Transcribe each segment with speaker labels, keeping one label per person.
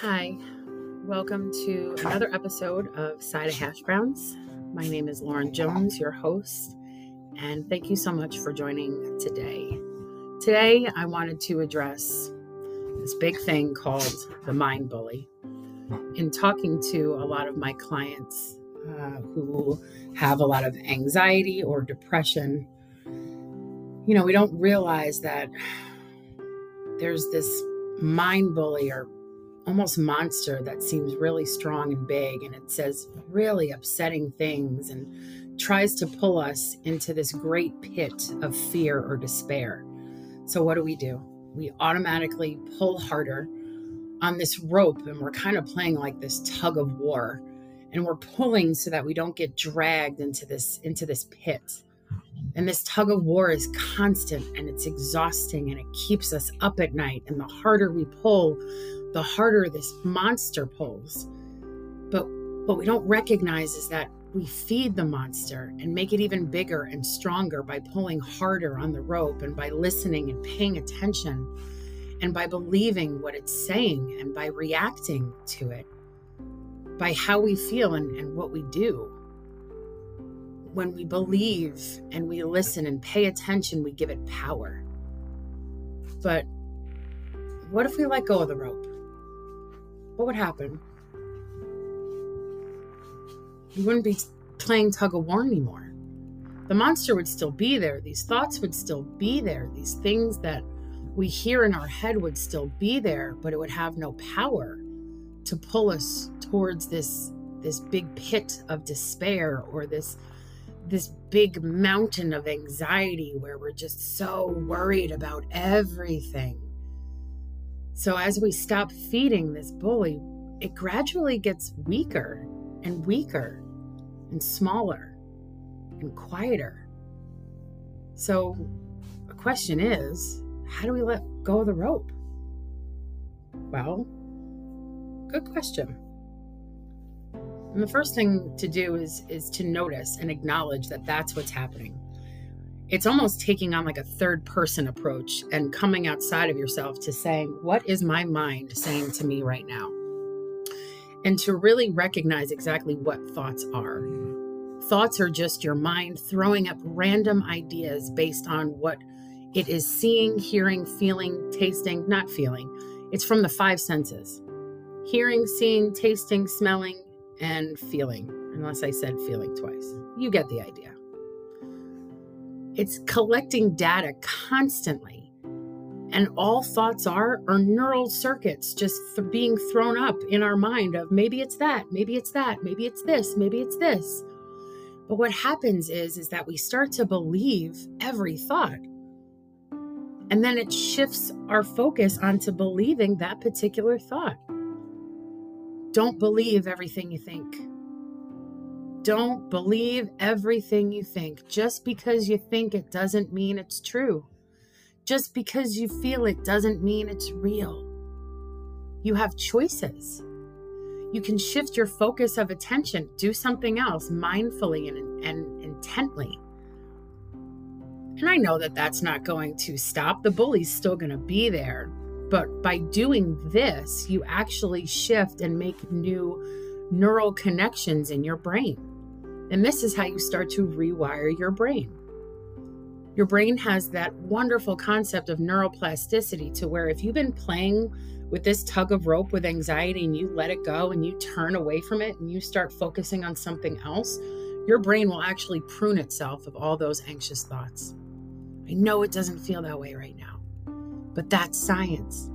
Speaker 1: Hi, welcome to another episode of Side of Hash Browns. My name is Loryn Jones, your host, and thank you so much for joining today. Today, I wanted to address this big thing called the mind bully. In talking to a lot of my clients uh, who have a lot of anxiety or depression, you know, we don't realize that there's this mind bully or almost monster that seems really strong and big and it says really upsetting things and tries to pull us into this great pit of fear or despair. So, what do we do? We automatically pull harder on this rope and we're kind of playing like this tug of war and we're pulling so that we don't get dragged into this into this pit and this tug of war is constant and it's exhausting and it keeps us up at night and the harder we pull the harder this monster pulls. But what we don't recognize is that we feed the monster and make it even bigger and stronger by pulling harder on the rope and by listening and paying attention and by believing what it's saying and by reacting to it, by how we feel and, and what we do. When we believe and we listen and pay attention, we give it power. But what if we let go of the rope? What would happen? You wouldn't be playing tug of war anymore. The monster would still be there. These thoughts would still be there. These things that we hear in our head would still be there, but it would have no power to pull us towards this this big pit of despair or this this big mountain of anxiety where we're just so worried about everything so, as we stop feeding this bully, it gradually gets weaker and weaker and smaller and quieter. So, the question is how do we let go of the rope? Well, good question. And the first thing to do is is to notice and acknowledge that that's what's happening it's almost taking on like a third person approach and coming outside of yourself to saying, What is my mind saying to me right now? And to really recognize exactly what thoughts are. Thoughts are just your mind throwing up random ideas based on what it is seeing, hearing, feeling, tasting, not feeling. It's from the five senses hearing, seeing, tasting, smelling, and feeling. Unless I said feeling twice. You get the idea. It's collecting data constantly. And all thoughts are are neural circuits just th- being thrown up in our mind of maybe it's that, maybe it's that, maybe it's this, maybe it's this. But what happens is is that we start to believe every thought. And then it shifts our focus onto believing that particular thought. Don't believe everything you think. Don't believe everything you think. Just because you think it doesn't mean it's true. Just because you feel it doesn't mean it's real. You have choices. You can shift your focus of attention, do something else mindfully and, and intently. And I know that that's not going to stop. The bully's still going to be there. But by doing this, you actually shift and make new neural connections in your brain. And this is how you start to rewire your brain. Your brain has that wonderful concept of neuroplasticity to where if you've been playing with this tug of rope with anxiety and you let it go and you turn away from it and you start focusing on something else, your brain will actually prune itself of all those anxious thoughts. I know it doesn't feel that way right now, but that's science.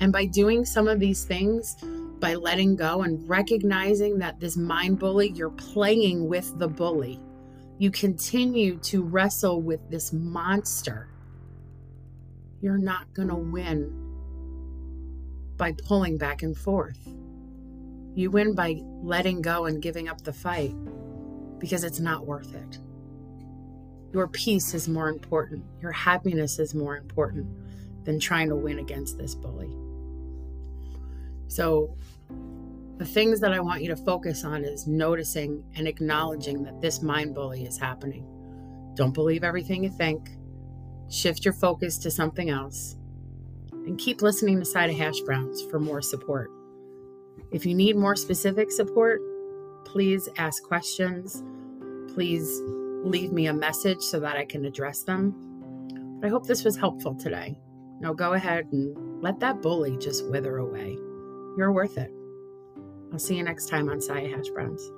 Speaker 1: And by doing some of these things, by letting go and recognizing that this mind bully, you're playing with the bully. You continue to wrestle with this monster. You're not going to win by pulling back and forth. You win by letting go and giving up the fight because it's not worth it. Your peace is more important. Your happiness is more important than trying to win against this bully. So, the things that I want you to focus on is noticing and acknowledging that this mind bully is happening. Don't believe everything you think. Shift your focus to something else And keep listening to Side of Hash Browns for more support. If you need more specific support, please ask questions. Please leave me a message so that I can address them. But I hope this was helpful today. Now go ahead and let that bully just wither away. You're worth it. I'll see you next time on Side of Hash Browns.